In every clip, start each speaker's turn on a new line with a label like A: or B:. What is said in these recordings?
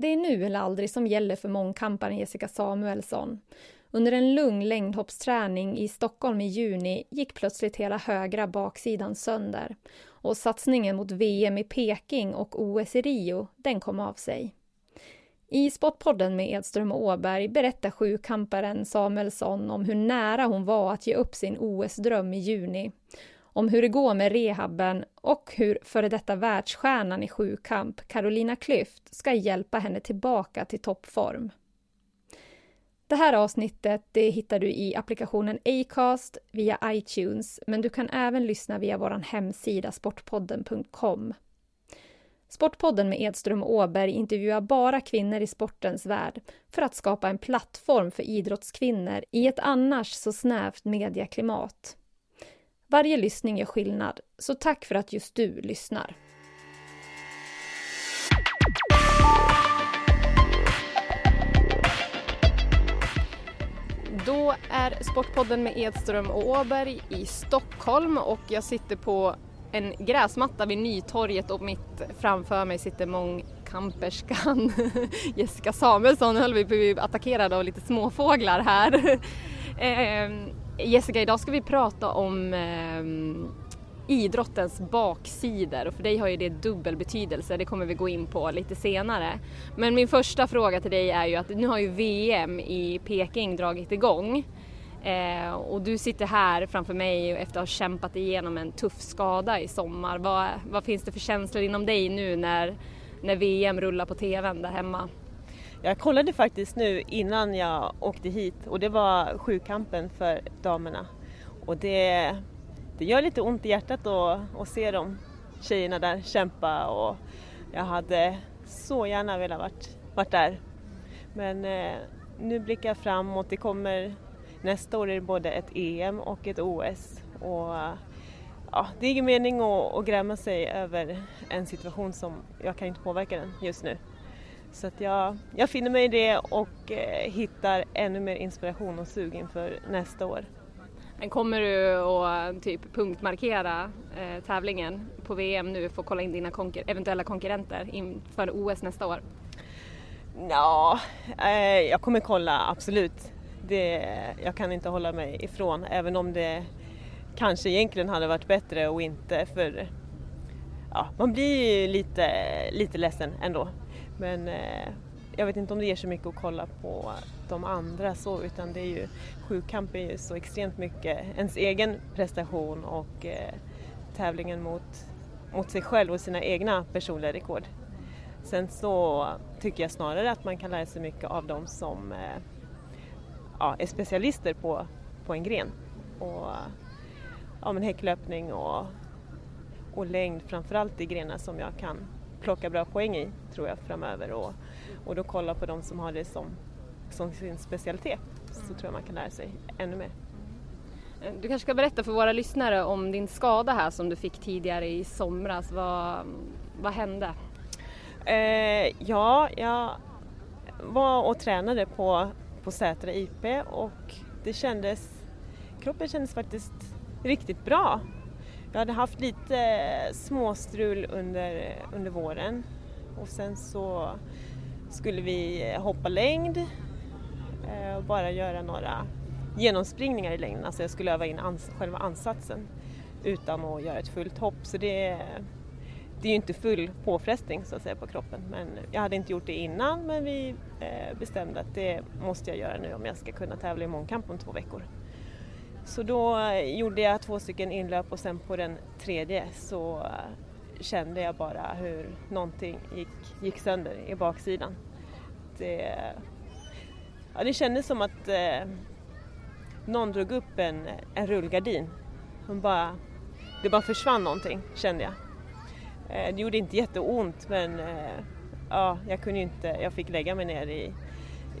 A: Det är nu eller aldrig som gäller för mångkamparen Jessica Samuelsson. Under en lugn längdhoppsträning i Stockholm i juni gick plötsligt hela högra baksidan sönder och satsningen mot VM i Peking och OS i Rio, den kom av sig. I Sportpodden med Edström och Åberg berättar sjukamparen Samuelsson om hur nära hon var att ge upp sin OS-dröm i juni, om hur det går med rehabben och hur före detta världsstjärnan i sjukamp, Carolina Klüft, ska hjälpa henne tillbaka till toppform. Det här avsnittet det hittar du i applikationen Acast via iTunes, men du kan även lyssna via vår hemsida sportpodden.com. Sportpodden med Edström och Åberg intervjuar bara kvinnor i sportens värld för att skapa en plattform för idrottskvinnor i ett annars så snävt medieklimat. Varje lyssning gör skillnad, så tack för att just du lyssnar. Då är Sportpodden med Edström och Åberg i Stockholm och jag sitter på en gräsmatta vid Nytorget och mitt framför mig sitter mångkamperskan Jessica Samuelsson. Nu höll vi på att bli attackerade av lite småfåglar här. Ehm, Jessica, idag ska vi prata om eh, idrottens baksidor och för dig har ju det dubbel betydelse, det kommer vi gå in på lite senare. Men min första fråga till dig är ju att nu har ju VM i Peking dragit igång eh, och du sitter här framför mig efter att ha kämpat igenom en tuff skada i sommar. Vad, vad finns det för känslor inom dig nu när, när VM rullar på TVn där hemma?
B: Jag kollade faktiskt nu innan jag åkte hit och det var sjukampen för damerna. Och det, det gör lite ont i hjärtat att, att se de tjejerna där kämpa och jag hade så gärna velat varit, varit där. Men eh, nu blickar jag framåt, det kommer nästa år är det både ett EM och ett OS. Och, ja, det är ingen mening att, att gräma sig över en situation som jag kan inte påverka den just nu. Så att jag, jag finner mig i det och eh, hittar ännu mer inspiration och sug inför nästa år.
A: Men kommer du att typ punktmarkera eh, tävlingen på VM nu för att kolla in dina konkur eventuella konkurrenter inför OS nästa år?
B: Ja, eh, jag kommer kolla absolut. Det, jag kan inte hålla mig ifrån även om det kanske egentligen hade varit bättre och inte för ja, man blir lite, lite ledsen ändå. Men eh, jag vet inte om det ger så mycket att kolla på de andra så utan det är ju sjukkamp är ju så extremt mycket ens egen prestation och eh, tävlingen mot, mot sig själv och sina egna personliga rekord. Sen så tycker jag snarare att man kan lära sig mycket av de som eh, ja, är specialister på, på en gren. Och, ja, men häcklöpning och, och längd framförallt i grenar som jag kan plocka bra poäng i tror jag framöver och, och då kolla på de som har det som, som sin specialitet så tror jag man kan lära sig ännu mer.
A: Du kanske ska berätta för våra lyssnare om din skada här som du fick tidigare i somras. Vad, vad hände?
B: Eh, ja, jag var och tränade på, på Sätra IP och det kändes, kroppen kändes faktiskt riktigt bra. Jag hade haft lite eh, småstrul under, under våren och sen så skulle vi hoppa längd eh, och bara göra några genomspringningar i längden, alltså jag skulle öva in ans själva ansatsen utan att göra ett fullt hopp. Så det, det är ju inte full påfrestning så att säga på kroppen. Men jag hade inte gjort det innan men vi eh, bestämde att det måste jag göra nu om jag ska kunna tävla i mångkamp om två veckor. Så då eh, gjorde jag två stycken inlöp och sen på den tredje så eh, kände jag bara hur någonting gick, gick sönder i baksidan. Det, ja, det kändes som att eh, någon drog upp en, en rullgardin. Hon bara, det bara försvann någonting kände jag. Eh, det gjorde inte jätteont men eh, ja, jag kunde inte, jag fick lägga mig ner i,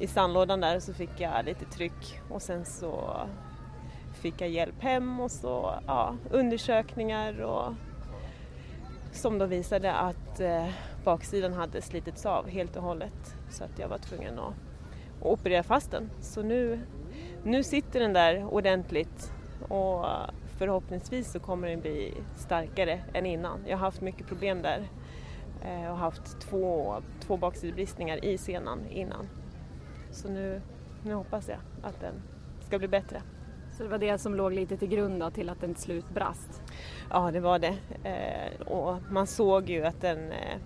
B: i sandlådan där och så fick jag lite tryck och sen så fick jag hjälp hem och så ja, undersökningar och som då visade att eh, baksidan hade slitits av helt och hållet så att jag var tvungen att, att operera fast den. Så nu, nu sitter den där ordentligt och förhoppningsvis så kommer den bli starkare än innan. Jag har haft mycket problem där eh, och haft två, två baksidbristningar i senan innan. Så nu, nu hoppas jag att den ska bli bättre.
A: Så det var det som låg lite till grund då, till att den till slut brast?
B: Ja, det var det. Eh, och man såg ju att den, eh,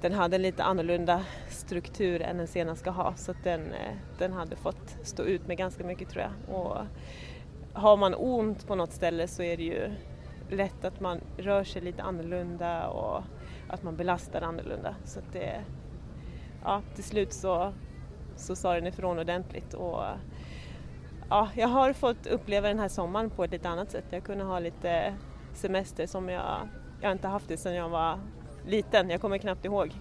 B: den hade en lite annorlunda struktur än en sena ska ha så att den, eh, den hade fått stå ut med ganska mycket tror jag. Och har man ont på något ställe så är det ju lätt att man rör sig lite annorlunda och att man belastar annorlunda. Så att det, ja, till slut så, så sa den ifrån ordentligt. Och, ja, jag har fått uppleva den här sommaren på ett lite annat sätt. Jag kunde ha lite semester som jag, jag inte haft det sedan jag var liten. Jag kommer knappt ihåg.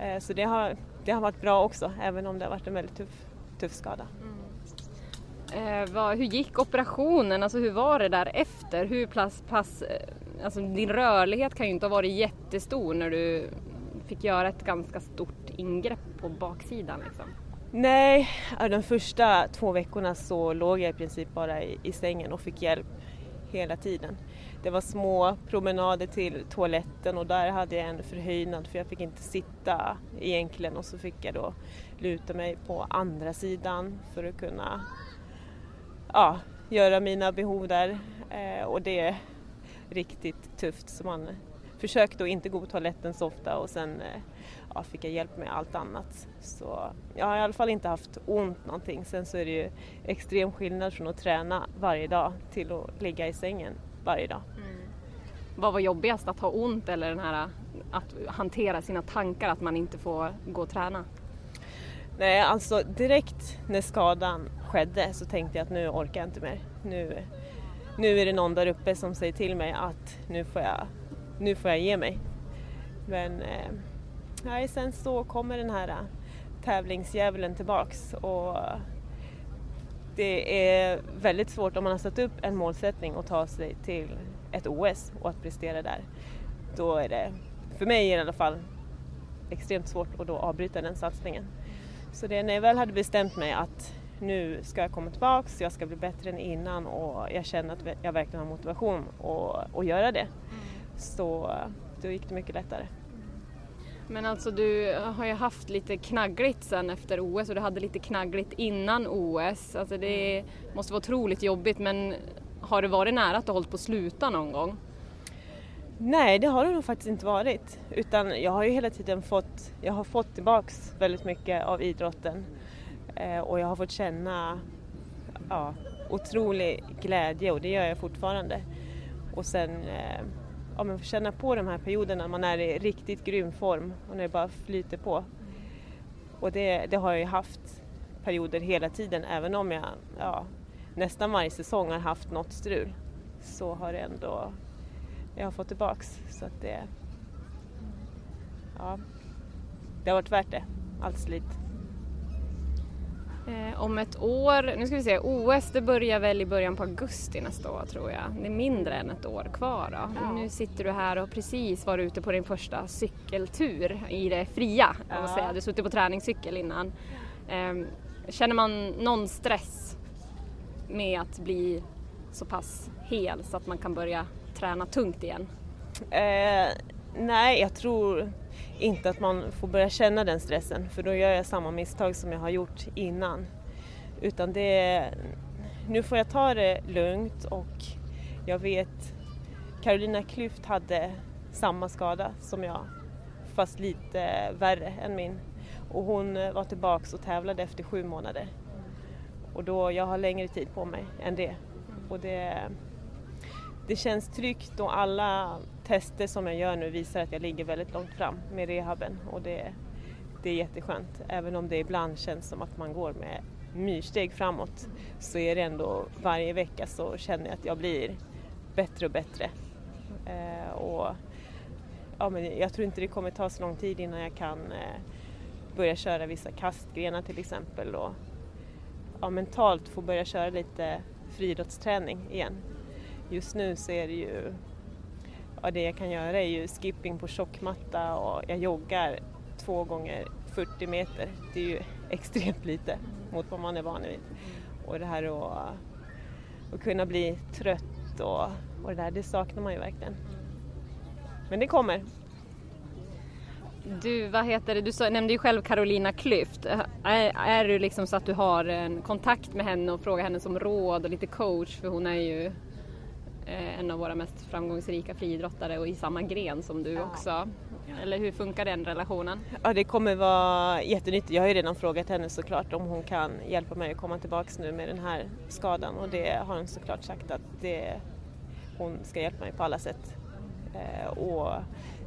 B: Eh, så det har, det har varit bra också, även om det har varit en väldigt tuff, tuff skada. Mm.
A: Eh, vad, hur gick operationen? Alltså hur var det där efter? Hur pass, pass, eh, alltså din rörlighet kan ju inte ha varit jättestor när du fick göra ett ganska stort ingrepp på baksidan. Liksom.
B: Nej, de första två veckorna så låg jag i princip bara i, i sängen och fick hjälp hela tiden. Det var små promenader till toaletten och där hade jag en förhöjnad för jag fick inte sitta egentligen och så fick jag då luta mig på andra sidan för att kunna ja, göra mina behov där eh, och det är riktigt tufft så man försökte att inte gå på toaletten så ofta och sen eh, ja, fick jag hjälp med allt annat. Så jag har i alla fall inte haft ont någonting. Sen så är det ju extrem skillnad från att träna varje dag till att ligga i sängen varje dag. Mm.
A: Vad var jobbigast, att ha ont eller den här att hantera sina tankar att man inte får gå och träna?
B: Nej, alltså direkt när skadan skedde så tänkte jag att nu orkar jag inte mer. Nu, nu är det någon där uppe som säger till mig att nu får jag, nu får jag ge mig. Men eh, nej, sen så kommer den här tävlingsdjävulen tillbaks och det är väldigt svårt om man har satt upp en målsättning att ta sig till ett OS och att prestera där. Då är det, för mig i alla fall, extremt svårt att då avbryta den satsningen. Så det när jag väl hade bestämt mig att nu ska jag komma tillbaks, jag ska bli bättre än innan och jag känner att jag verkligen har motivation att, att göra det. Mm. Så då gick det mycket lättare.
A: Men alltså du har ju haft lite knaggligt sen efter OS och du hade lite knaggligt innan OS. Alltså det mm. måste vara otroligt jobbigt men har det varit nära att du hållit på att sluta någon gång?
B: Nej, det har det nog faktiskt inte varit. Utan jag har ju hela tiden fått, jag har fått tillbaks väldigt mycket av idrotten. Eh, och jag har fått känna ja, otrolig glädje och det gör jag fortfarande. Och sen eh, ja, men känna på de här perioderna när man är i riktigt grym form och när det bara flyter på. Och det, det har jag ju haft perioder hela tiden även om jag ja, nästan varje säsong har haft något strul så har det ändå jag har fått tillbaks. Så att det, ja, det har varit värt det, allt slit.
A: Eh, om ett år, nu ska vi se, OS det börjar väl i början på augusti nästa år tror jag. Det är mindre än ett år kvar då. Ja. Nu sitter du här och precis var ute på din första cykeltur i det fria. Ja. säga. Du har suttit på träningscykel innan. Eh, känner man någon stress med att bli så pass hel så att man kan börja träna tungt igen?
B: Eh, nej, jag tror inte att man får börja känna den stressen för då gör jag samma misstag som jag har gjort innan. Utan det är... nu får jag ta det lugnt och jag vet Carolina Klüft hade samma skada som jag fast lite värre än min. Och hon var tillbaks och tävlade efter sju månader. Och då, jag har längre tid på mig än det. Och det, det känns tryggt och alla tester som jag gör nu visar att jag ligger väldigt långt fram med rehaben och det, det är jätteskönt. Även om det ibland känns som att man går med myrsteg framåt så är det ändå varje vecka så känner jag att jag blir bättre och bättre. Eh, och ja, men jag tror inte det kommer ta så lång tid innan jag kan eh, börja köra vissa kastgrenar till exempel och ja, mentalt få börja köra lite friidrottsträning igen. Just nu så är det ju, ja, det jag kan göra är ju skipping på tjockmatta och jag joggar två gånger 40 meter. Det är ju extremt lite mot vad man är van vid. Och det här att, att kunna bli trött och, och det där, det saknar man ju verkligen. Men det kommer.
A: Du, vad heter det, du nämnde ju själv Carolina Klüft. Är, är det liksom så att du har en kontakt med henne och frågar henne som råd och lite coach för hon är ju en av våra mest framgångsrika friidrottare och i samma gren som du också. Eller hur funkar den relationen?
B: Ja, det kommer vara jättenyttigt. Jag har ju redan frågat henne såklart om hon kan hjälpa mig att komma tillbaks nu med den här skadan och det har hon såklart sagt att det, hon ska hjälpa mig på alla sätt. Eh, och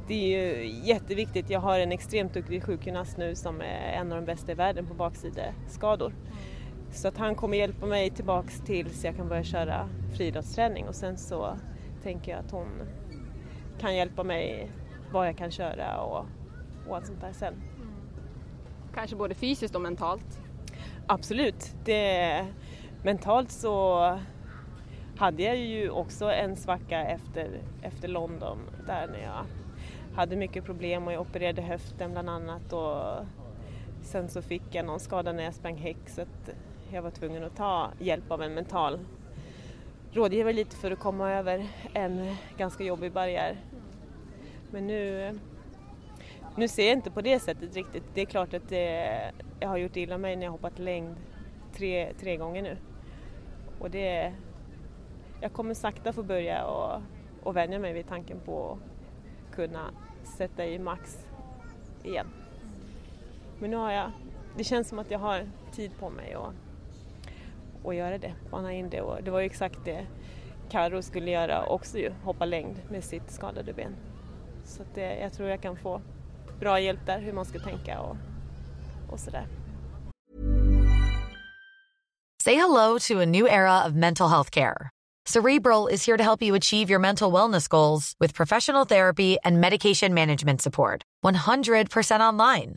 B: det är ju jätteviktigt. Jag har en extremt duktig sjukgymnast nu som är en av de bästa i världen på baksideskador. Så att han kommer hjälpa mig tillbaks tills jag kan börja köra friidrottsträning och sen så tänker jag att hon kan hjälpa mig vad jag kan köra och, och allt sånt där sen.
A: Kanske både fysiskt och mentalt?
B: Absolut. Det, mentalt så hade jag ju också en svacka efter, efter London där när jag hade mycket problem och jag opererade höften bland annat och sen så fick jag någon skada när jag sprang häck så att jag var tvungen att ta hjälp av en mental rådgivare lite för att komma över en ganska jobbig barriär. Men nu, nu ser jag inte på det sättet riktigt. Det är klart att det, jag har gjort illa mig när jag hoppat längd tre, tre gånger nu. Och det, jag kommer sakta få börja och, och vänja mig vid tanken på att kunna sätta i max igen. Men nu har jag, det känns som att jag har tid på mig och och göra det, bana in det och det var ju exakt det Karo skulle göra också ju, hoppa längd med sitt skadade ben. Så att det, jag tror jag kan få bra hjälp där hur man ska tänka och, och sådär.
C: Say hello to a new era of mental health care. Cerebral is here to help you achieve your mental wellness goals with professional therapy and medication management support. 100% online.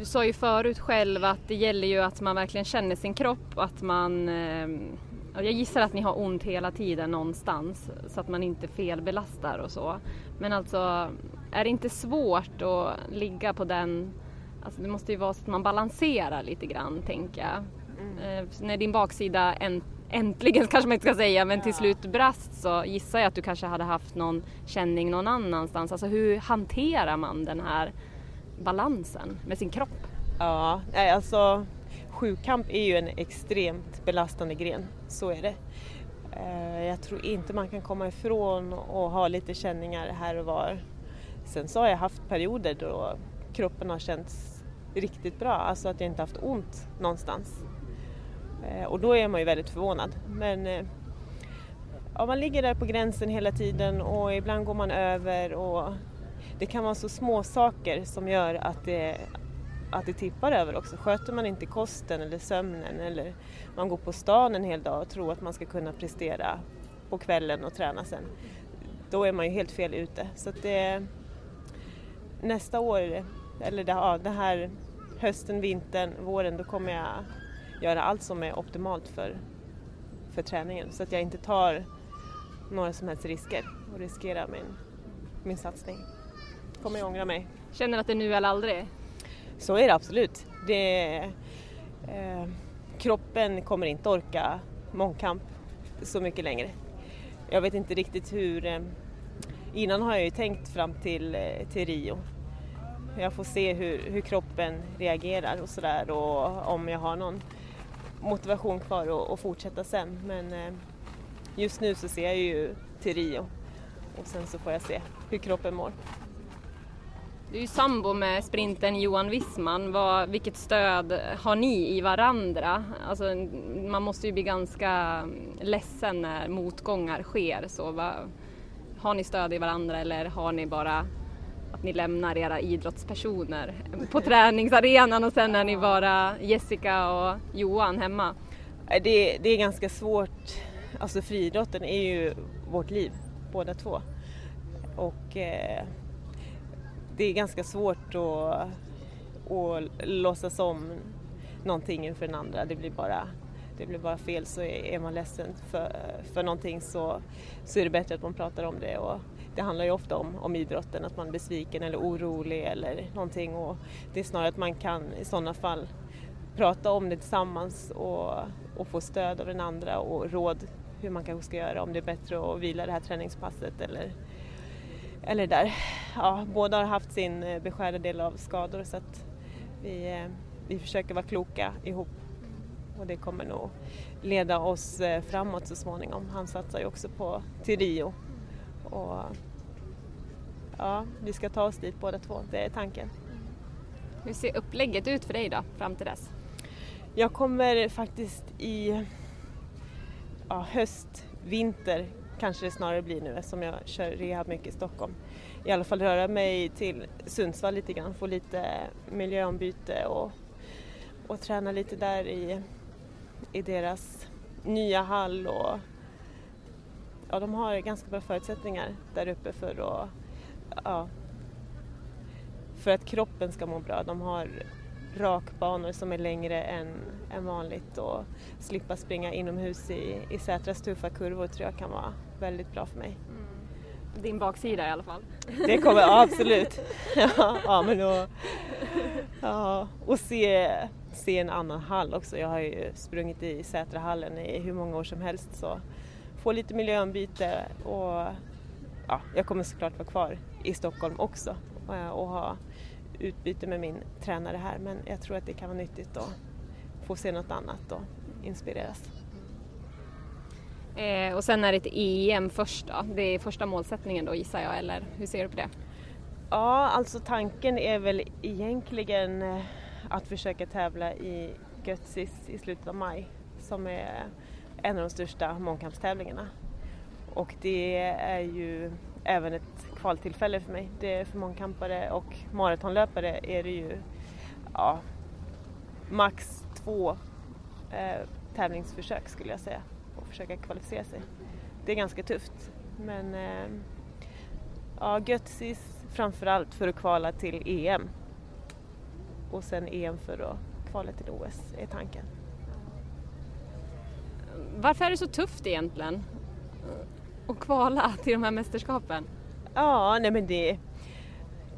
A: Du sa ju förut själv att det gäller ju att man verkligen känner sin kropp och att man eh, jag gissar att ni har ont hela tiden någonstans så att man inte felbelastar och så. Men alltså, är det inte svårt att ligga på den, alltså det måste ju vara så att man balanserar lite grann tänker jag. Mm. Eh, när din baksida en, äntligen kanske man inte ska säga, men till slut brast så gissar jag att du kanske hade haft någon känning någon annanstans. Alltså hur hanterar man den här balansen med sin kropp?
B: Ja, alltså sjukamp är ju en extremt belastande gren, så är det. Eh, jag tror inte man kan komma ifrån och ha lite känningar här och var. Sen så har jag haft perioder då kroppen har känts riktigt bra, alltså att jag inte haft ont någonstans. Eh, och då är man ju väldigt förvånad. Men eh, ja, man ligger där på gränsen hela tiden och ibland går man över och det kan vara så små saker som gör att det, att det tippar över också. Sköter man inte kosten eller sömnen eller man går på stan en hel dag och tror att man ska kunna prestera på kvällen och träna sen, då är man ju helt fel ute. Så det, nästa år, eller det, ja, det här hösten, vintern, våren, då kommer jag göra allt som är optimalt för, för träningen så att jag inte tar några som helst risker och riskerar min, min satsning. Kommer jag ångra mig.
A: Känner att det är nu eller aldrig?
B: Så är det absolut. Det, eh, kroppen kommer inte orka mångkamp så mycket längre. Jag vet inte riktigt hur... Eh, innan har jag ju tänkt fram till, eh, till Rio. Jag får se hur, hur kroppen reagerar och sådär och om jag har någon motivation kvar att fortsätta sen. Men eh, just nu så ser jag ju till Rio och sen så får jag se hur kroppen mår.
A: Du är ju sambo med sprinten Johan Wissman. Vad, vilket stöd har ni i varandra? Alltså, man måste ju bli ganska ledsen när motgångar sker. Så vad, har ni stöd i varandra eller har ni bara att ni lämnar era idrottspersoner på träningsarenan och sen är ni bara Jessica och Johan hemma?
B: Det, det är ganska svårt. Alltså friidrotten är ju vårt liv, båda två. Och eh, det är ganska svårt att, att låtsas om någonting inför den andra. Det blir bara, det blir bara fel så är man ledsen för, för någonting så, så är det bättre att man pratar om det. Och det handlar ju ofta om, om idrotten, att man är besviken eller orolig eller någonting och det är snarare att man kan i sådana fall prata om det tillsammans och, och få stöd av den andra och råd hur man kanske ska göra, om det är bättre att vila det här träningspasset eller eller där. Ja, båda har haft sin eh, beskärda del av skador så att vi, eh, vi försöker vara kloka ihop och det kommer nog leda oss eh, framåt så småningom. Han satsar ju också på till Rio och ja, vi ska ta oss dit båda två, det är tanken.
A: Hur ser upplägget ut för dig då fram till dess?
B: Jag kommer faktiskt i ja, höst, vinter kanske det snarare blir nu eftersom jag kör rehab mycket i Stockholm. I alla fall röra mig till Sundsvall lite grann, få lite miljöombyte och, och träna lite där i, i deras nya hall och ja, de har ganska bra förutsättningar där uppe för att, ja, för att kroppen ska må bra. De har rakbanor som är längre än, än vanligt och slippa springa inomhus i, i Sätras tuffa kurvor tror jag kan vara väldigt bra för mig. Mm.
A: Din baksida i alla fall.
B: Det kommer, ja, absolut. ja, ja, men då, ja, och se, se en annan hall också. Jag har ju sprungit i Sätrahallen i hur många år som helst så få lite miljöombyte och ja, jag kommer såklart vara kvar i Stockholm också och ha utbyte med min tränare här men jag tror att det kan vara nyttigt att få se något annat och inspireras.
A: Eh, och sen är det ett EM först då? Det är första målsättningen då gissar jag, eller hur ser du på det?
B: Ja, alltså tanken är väl egentligen eh, att försöka tävla i Götzis i slutet av maj som är en av de största mångkampstävlingarna. Och det är ju även ett kvaltillfälle för mig. Det är för mångkampare och maratonlöpare är det ju ja, max två eh, tävlingsförsök skulle jag säga och försöka kvalificera sig. Det är ganska tufft men eh, ja, Götsis framförallt för att kvala till EM och sen EM för att kvala till OS är tanken.
A: Varför är det så tufft egentligen att kvala till de här mästerskapen?
B: Ja, nej men det...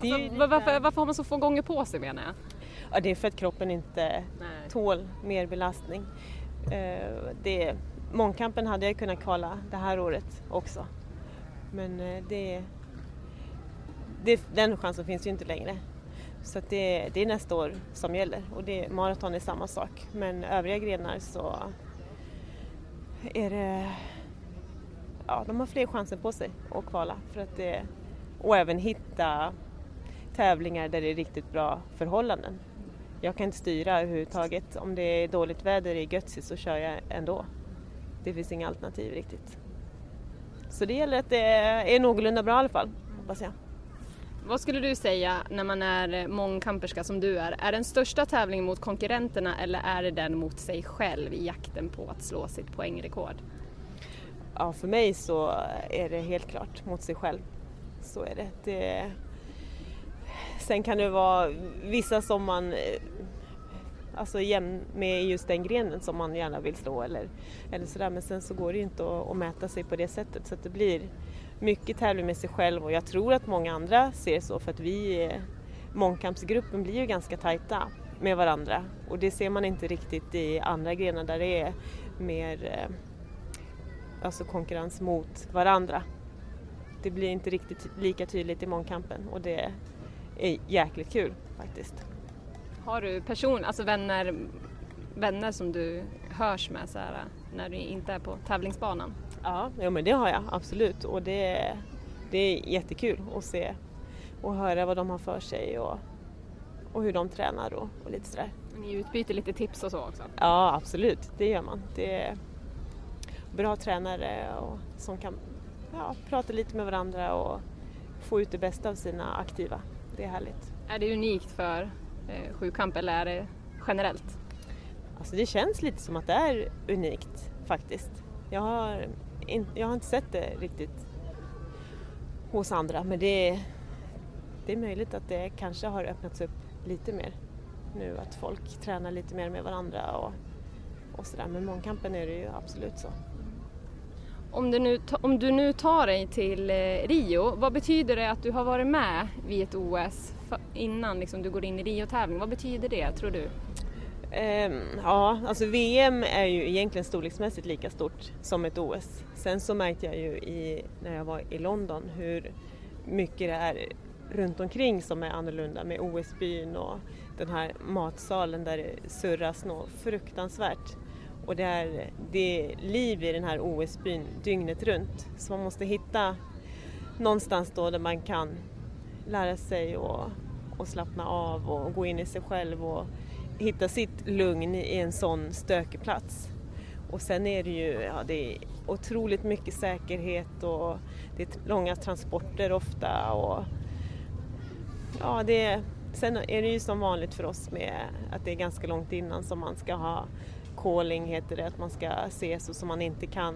A: det alltså, lite... varför, varför har man så få gånger på sig menar jag?
B: Ja, det är för att kroppen inte nej. tål mer belastning. Uh, det, mångkampen hade jag kunnat kvala det här året också. Men uh, det, det, den chansen finns ju inte längre. Så det, det, är nästa år som gäller och det, maraton är samma sak. Men övriga grenar så är det ja, de har fler chanser på sig att kvala. För att det, och även hitta tävlingar där det är riktigt bra förhållanden. Jag kan inte styra överhuvudtaget. Om det är dåligt väder i Götzi så kör jag ändå. Det finns inga alternativ riktigt. Så det gäller att det är någorlunda bra i alla fall, hoppas jag.
A: Vad skulle du säga när man är mångkamperska som du är? Är den största tävlingen mot konkurrenterna eller är det den mot sig själv i jakten på att slå sitt poängrekord?
B: Ja, för mig så är det helt klart mot sig själv. Så är det. det... Sen kan det vara vissa som man eh, alltså jämn med just den grenen som man gärna vill slå eller, eller sådär. Men sen så går det ju inte att, att mäta sig på det sättet så att det blir mycket tävling med sig själv och jag tror att många andra ser så för att vi, mångkampsgruppen blir ju ganska tajta med varandra och det ser man inte riktigt i andra grenar där det är mer eh, alltså konkurrens mot varandra. Det blir inte riktigt lika tydligt i mångkampen och det är jäkligt kul faktiskt.
A: Har du person, alltså vänner, vänner som du hörs med så här, när du inte är på tävlingsbanan?
B: Ja, ja men det har jag absolut och det, det är jättekul att se och höra vad de har för sig och, och hur de tränar och, och lite sådär.
A: Ni utbyter lite tips och så också?
B: Ja absolut, det gör man. Det bra tränare och som kan ja, prata lite med varandra och få ut det bästa av sina aktiva. Det är härligt.
A: Är det unikt för eh, sjukamp eller är det generellt?
B: Alltså det känns lite som att det är unikt faktiskt. Jag har, in, jag har inte sett det riktigt hos andra men det är, det är möjligt att det kanske har öppnats upp lite mer nu att folk tränar lite mer med varandra och, och sådär men mångkampen är det ju absolut så.
A: Om du, nu, om du nu tar dig till eh, Rio, vad betyder det att du har varit med vid ett OS innan liksom, du går in i Rio-tävling? Vad betyder det tror du?
B: Ehm, ja, alltså VM är ju egentligen storleksmässigt lika stort som ett OS. Sen så märkte jag ju i, när jag var i London hur mycket det är runt omkring som är annorlunda med OS-byn och den här matsalen där det surras något fruktansvärt. Och det är, det är liv i den här OS-byn dygnet runt. Så man måste hitta någonstans då där man kan lära sig och, och slappna av och gå in i sig själv och hitta sitt lugn i en sån stökig plats. Och sen är det ju ja, det är otroligt mycket säkerhet och det är långa transporter ofta. Och, ja, det är, sen är det ju som vanligt för oss med att det är ganska långt innan som man ska ha calling heter det, att man ska ses och som man inte kan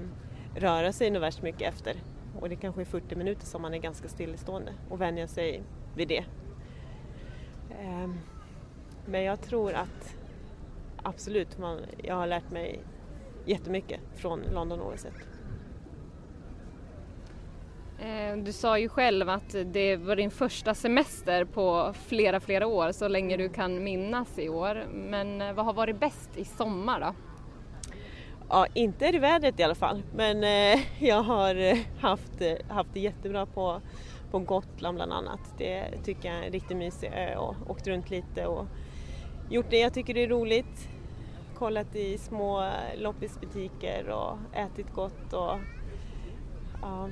B: röra sig något värst mycket efter. Och det kanske är 40 minuter som man är ganska stillestående och vänja sig vid det. Ehm, men jag tror att absolut, man, jag har lärt mig jättemycket från London OS.
A: Eh, du sa ju själv att det var din första semester på flera, flera år, så länge du kan minnas i år. Men eh, vad har varit bäst i sommar då?
B: Ja, inte är det vädret i alla fall, men eh, jag har eh, haft, haft det jättebra på, på Gotland bland annat. Det tycker jag är en riktigt mysig ö och åkt runt lite och gjort det jag tycker det är roligt. Kollat i små loppisbutiker och ätit gott och ja.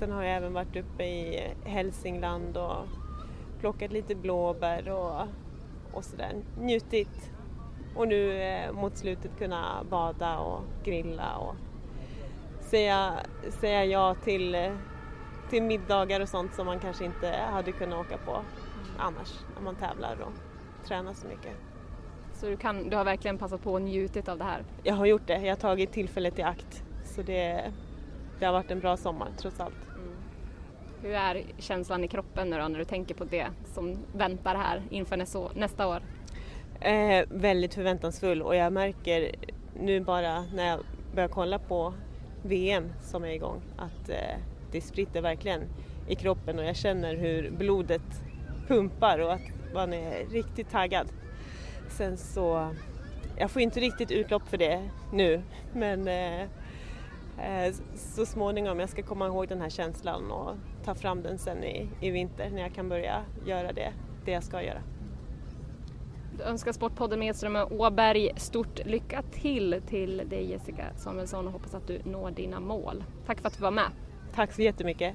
B: Sen har jag även varit uppe i Hälsingland och plockat lite blåbär och, och sådär, njutit. Och nu eh, mot slutet kunna bada och grilla och säga, säga ja till, till middagar och sånt som man kanske inte hade kunnat åka på annars när man tävlar och träna så mycket.
A: Så du, kan, du har verkligen passat på och njutit av det här?
B: Jag har gjort det, jag har tagit tillfället i akt. Så det, det har varit en bra sommar trots allt.
A: Hur är känslan i kroppen nu då när du tänker på det som väntar här inför nästa år?
B: Eh, väldigt förväntansfull och jag märker nu bara när jag börjar kolla på VM som är igång att eh, det spritter verkligen i kroppen och jag känner hur blodet pumpar och att man är riktigt taggad. Sen så, jag får inte riktigt utlopp för det nu men eh, så småningom, jag ska komma ihåg den här känslan och ta fram den sen i, i vinter när jag kan börja göra det, det jag ska göra.
A: önskar Sportpodden med Edström och Åberg stort lycka till till dig Jessica Samuelsson och hoppas att du når dina mål. Tack för att du var med.
B: Tack så jättemycket.